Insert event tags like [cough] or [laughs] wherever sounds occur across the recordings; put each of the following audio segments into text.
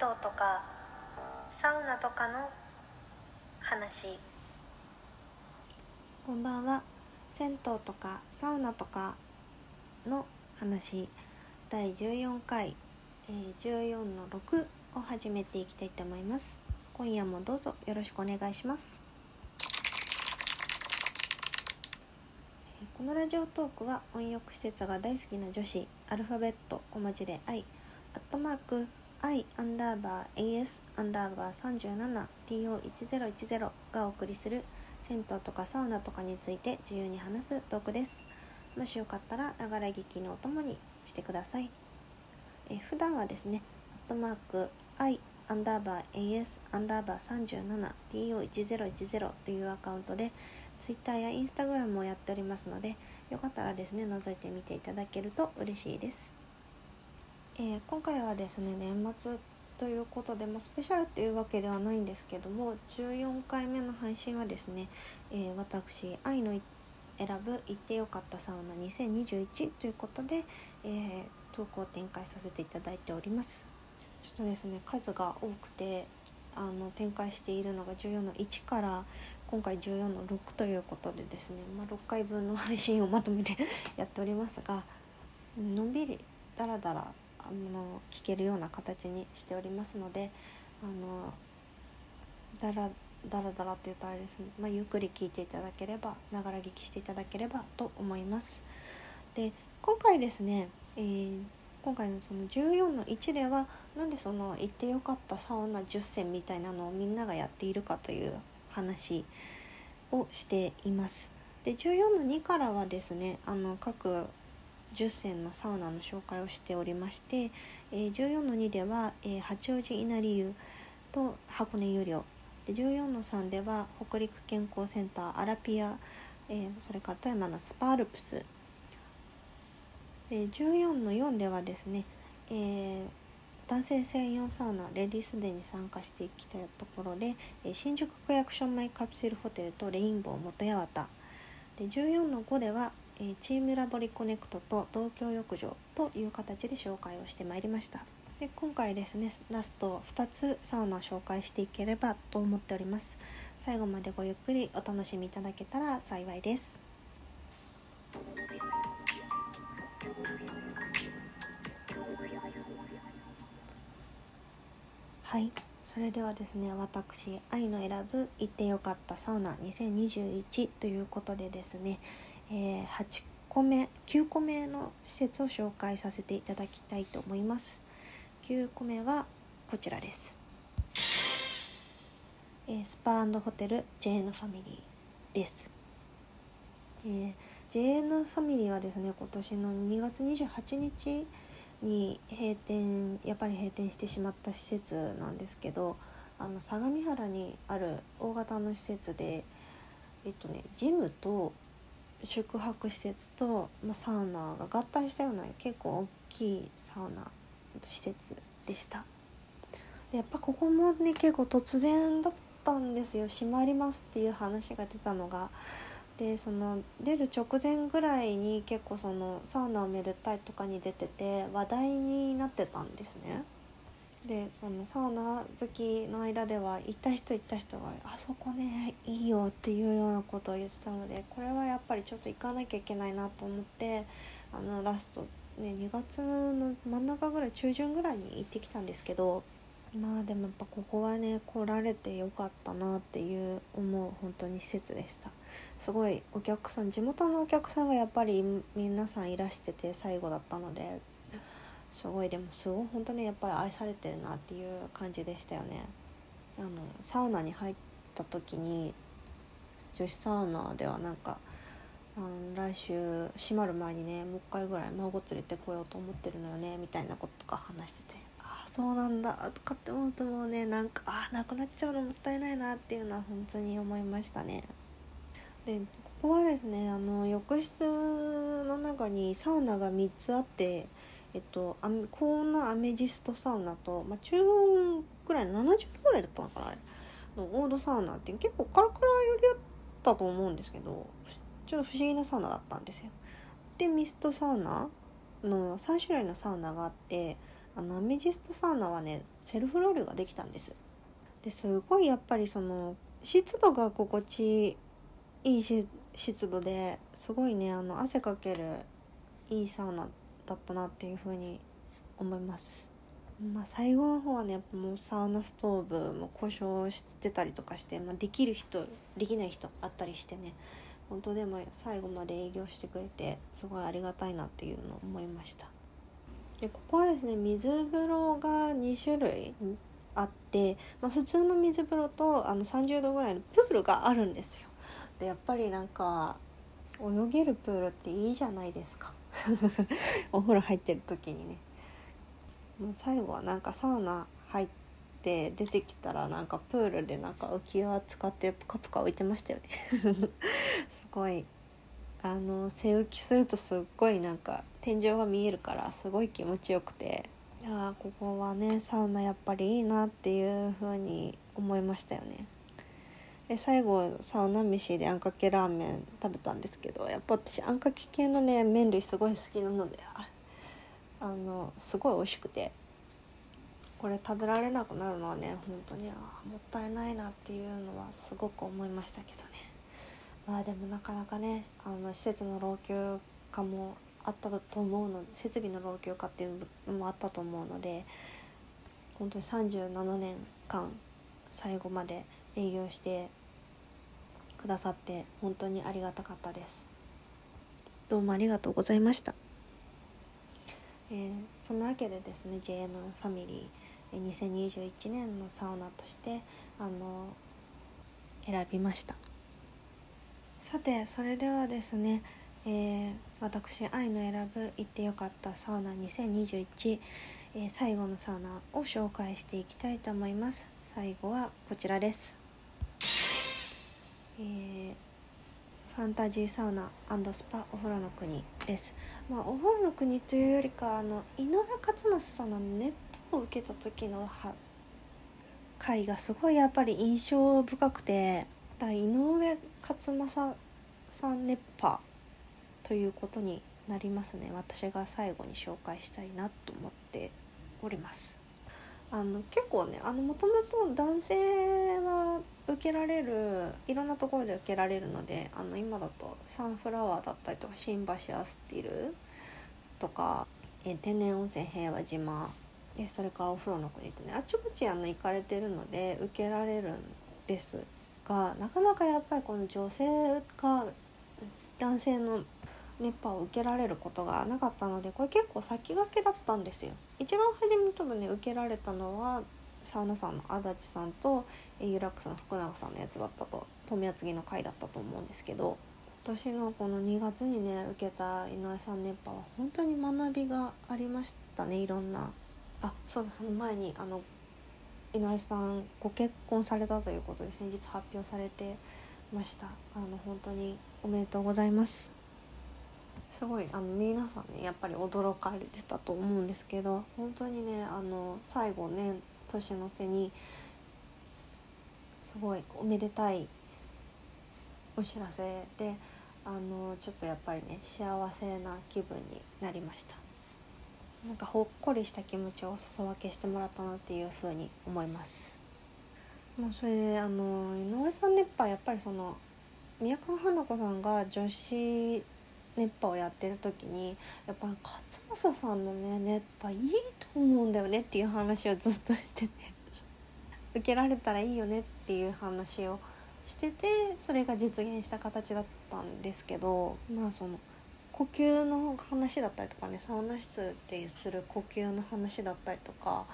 湯とかサウナとかの話。こんばんは。銭湯とかサウナとかの話。第14回、えー、14の6を始めていきたいと思います。今夜もどうぞよろしくお願いします。このラジオトークは温浴施設が大好きな女子アルファベット小文字で I アットマーク I アンダーバー AS アンダーバー 37TO1010 がお送りする銭湯とかサウナとかについて自由に話すトークです。もしよかったらながら聞きのお供にしてください。え普段はですねアットマーク I アンダーバー AS アンダーバー 37TO1010 というアカウントで Twitter や Instagram をやっておりますのでよかったらですね覗いてみていただけると嬉しいです。えー今回はですね年末ということで、まあ、スペシャルっていうわけではないんですけども14回目の配信はですね、えー私愛の選ぶ行ってよかったサウナ2021ということで、えー投稿を展開させていただいております。ちょっとですね数が多くてあの展開しているのが14の1から今回14の6ということでですね、まあ、6回分の配信をまとめて [laughs] やっておりますがのんびりだらだらあの聞けるような形にしておりますのであのだらだらだらって言うとあれですね、まあ、ゆっくり聞いていただければながら聞きしていただければと思います。で今回ですね、えー今回のその14の1ではなんでその行ってよかったサウナ10選みたいなのをみんながやっているかという話をしています。で14の2からはですねあの各10選のサウナの紹介をしておりまして、えー14の2では、えー八王子稲荷湯と箱根湯量で14の3では北陸健康センターアラピア、えーそれから富山のスパールプス。で14の4ではですね、えー男性専用サウナレディースデーに参加してきたところで、えー新宿区役所前カプセルホテルとレインボー元八幡。で14の5では、えーチームラボリコネクトと東京浴場という形で紹介をしてまいりました。で今回ですねラスト2つサウナを紹介していければと思っております。最後までごゆっくりお楽しみいただけたら幸いです。はい。それではですね私愛の選ぶ行ってよかったサウナ2021ということでですね、え8個目9個目の施設を紹介させていただきたいと思います。9個目はこちらです、えスパホテル JN ファミリーです、えー JN ファミリーはですね今年の2月28日に閉店やっぱり閉店してしまった施設なんですけどあの相模原にある大型の施設でえっとねジムと宿泊施設と、まあ、サウナが合体したような結構大きいサウナ施設でした。でやっぱここもね結構突然だったんですよ。閉まりますっていう話が出たのが。でその出る直前ぐらいに結構そのサウナをめでたいとかに出てて話題になってたんですね。でそのサウナ好きの間では行った人行った人が「あそこねいいよ」っていうようなことを言ってたのでこれはやっぱりちょっと行かなきゃいけないなと思ってあのラストね2月の真ん中ぐらい中旬ぐらいに行ってきたんですけどまあでもやっぱここはね来られてよかったなっていう思う本当に施設でした。すごいお客さん地元のお客さんがやっぱり皆さんいらしてて最後だったのですごいでもすごい本当にやっぱり愛されてるなっていう感じでしたよね。あのサウナに入った時に女子サウナではなんかあの来週閉まる前にねもう一回ぐらい孫連れてこようと思ってるのよねみたいなこととか話しててああそうなんだとかって思うともうねなんかああなくなっちゃうのもったいないなっていうのは本当に思いましたね。でここはですねあの浴室の中にサウナが3つあってえっとアメ高温のアメジストサウナと、まあ、中温ぐらいの70度ぐらいだったのかなあれ。のオードサウナって結構カラカラ寄りだったと思うんですけどちょっと不思議なサウナだったんですよ。でミストサウナの3種類のサウナがあってあのアメジストサウナはねセルフロウリュができたんです。ですごいやっぱりその湿度が心地いい湿度ですごいねあの汗かけるいいサウナだったなっていうふうに思います。まあ最後の方はねやっぱもうサウナストーブも故障してたりとかして、まあ、できる人できない人あったりしてね本当でも最後まで営業してくれてすごいありがたいなっていうのを思いました。でここはですね水風呂が2種類あって、まあ、普通の水風呂とあの30度ぐらいのプールがあるんですよ。でやっぱりなんか泳げるプールっていいじゃないですか。[laughs] お風呂入ってる時にね。もう最後はなんかサウナ入って出てきたらなんかプールでなんか浮き輪使ってプカプカ浮いてましたよね。[laughs] すごい。あの背浮きするとすっごいなんか天井が見えるからすごい気持ちよくて。ああここはねサウナやっぱりいいなっていう風に思いましたよね。で最後サウナ飯であんかけラーメン食べたんですけどやっぱ私あんかけ系のね麺類すごい好きなのであのすごい美味しくてこれ食べられなくなるのはね本当にあもったいないなっていうのはすごく思いましたけどね。まあでもなかなかねあの施設の老朽化もあったと思うの設備の老朽化っていうのもあったと思うので本当に37年間最後まで営業してださって本当にありがたかったです。どうもありがとうございました。えー、そんなわけでですね JN ファミリー2021年のサウナとしてあの選びました。さてそれではですね、えー、私愛の選ぶ行ってよかったサウナ2021、えー、最後のサウナを紹介していきたいと思います。最後はこちらです、えーファンタジーサウナスパお風呂の国です、まあ、お風呂の国というよりかあの井上勝正さんの熱波を受けた時の回がすごいやっぱり印象深くてだ井上勝正さん熱波ということになりますね。私が最後に紹介したいなと思っております。あの結構ねもともと男性は受けられるいろんなところで受けられるのであの今だとサンフラワーだったりとか新橋アスティルとかえ天然温泉平和島でそれからお風呂の国とねあちこちあの行かれてるので受けられるんですがなかなかやっぱりこの女性が男性の熱波を受けられることがなかったのでこれ結構先駆けだったんですよ。一番初め多分ね受けられたのはサウナさんの足立さんとユラックスの福永さんのやつだったと富厚木の回だったと思うんですけど今年のこの2月にね受けた井上さん熱波は本当に学びがありましたねいろんな。あそうだその前にあの井上さんご結婚されたということで先日発表されてました。あの本当におめでとうございます。すごいあの皆さんねやっぱり驚かれてたと思うんですけど本当にねあの最後ね年の瀬にすごいおめでたいお知らせであのちょっとやっぱりね幸せな気分になりました。なんかほっこりした気持ちをお裾分けしてもらったなっていうふうに思います。もうそれであの井上さん熱波やっぱりその宮川花子さんが女子熱波をやってる時にやっぱ勝正さんのね熱波いいと思うんだよねっていう話をずっとしてて。[laughs] 受けられたらいいよねっていう話をしててそれが実現した形だったんですけどまあその呼吸の話だったりとかねサウナ室でする呼吸の話だったりとか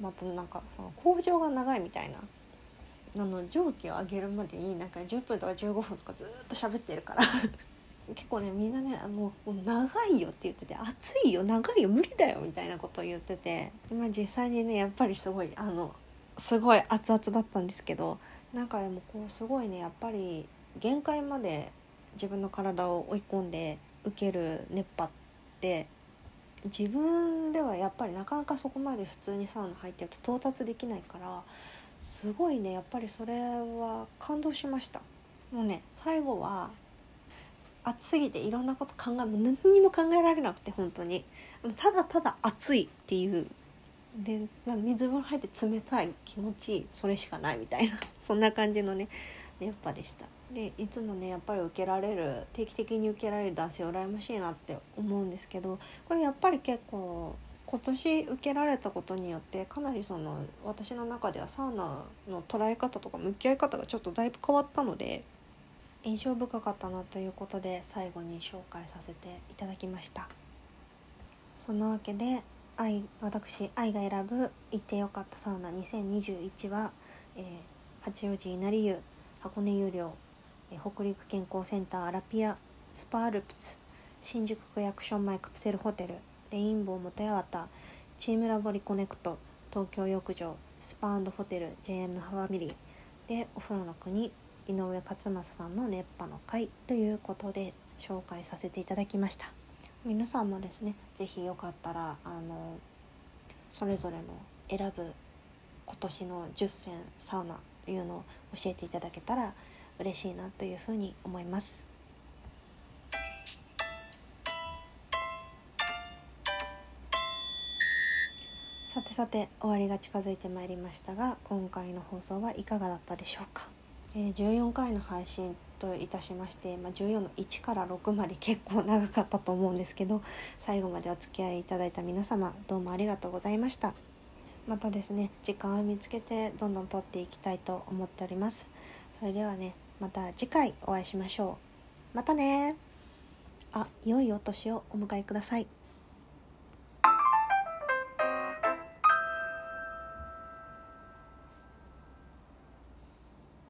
またなんかその工場が長いみたいなあの蒸気を上げるまでになんか10分とか15分とかずっと喋ってるから。[laughs] 結構ねみんなねもう長いよって言ってて暑いよ長いよ無理だよみたいなことを言ってて今実際にねやっぱりすごいあのすごい熱々だったんですけどなんかでもこうすごいねやっぱり限界まで自分の体を追い込んで受ける熱波って自分ではやっぱりなかなかそこまで普通にサウナ入ってると到達できないからすごいねやっぱりそれは感動しました。もうね最後は暑すぎていろんなこと考えも何にも考えられなくて本当に。ただただ暑いっていう。で水風呂入って冷たい気持ちいいそれしかないみたいな。[laughs] そんな感じのね熱波でした。でいつもねやっぱり受けられる定期的に受けられる男性羨ましいなって思うんですけどこれやっぱり結構今年受けられたことによってかなりその私の中ではサウナの捉え方とか向き合い方がちょっとだいぶ変わったので印象深かったなということで最後に紹介させていただきました。そんなわけで愛私愛が選ぶ行ってよかったサウナ2021は、えー、八王子稲荷湯箱根湯寮、えー、北陸健康センターアラピアスパアルプス新宿区役所前カプセルホテルレインボー元八幡チームラボリコネクト東京浴場スパホテル JM のファミリーでお風呂の国井上勝正さんの熱波の会ということで紹介させていただきました。皆さんもですね是非よかったらあのそれぞれの選ぶ今年の10選サウナというのを教えていただけたら嬉しいなというふうに思います。さてさて終わりが近づいてまいりましたが今回の放送はいかがだったでしょうか？え、14回の配信といたしまして、まあ、14の1から6まで結構長かったと思うんですけど最後までお付き合いいただいた皆様どうもありがとうございました。またですね時間を見つけてどんどん撮っていきたいと思っております。それではねまた次回お会いしましょう。またねあ良いお年をお迎えください。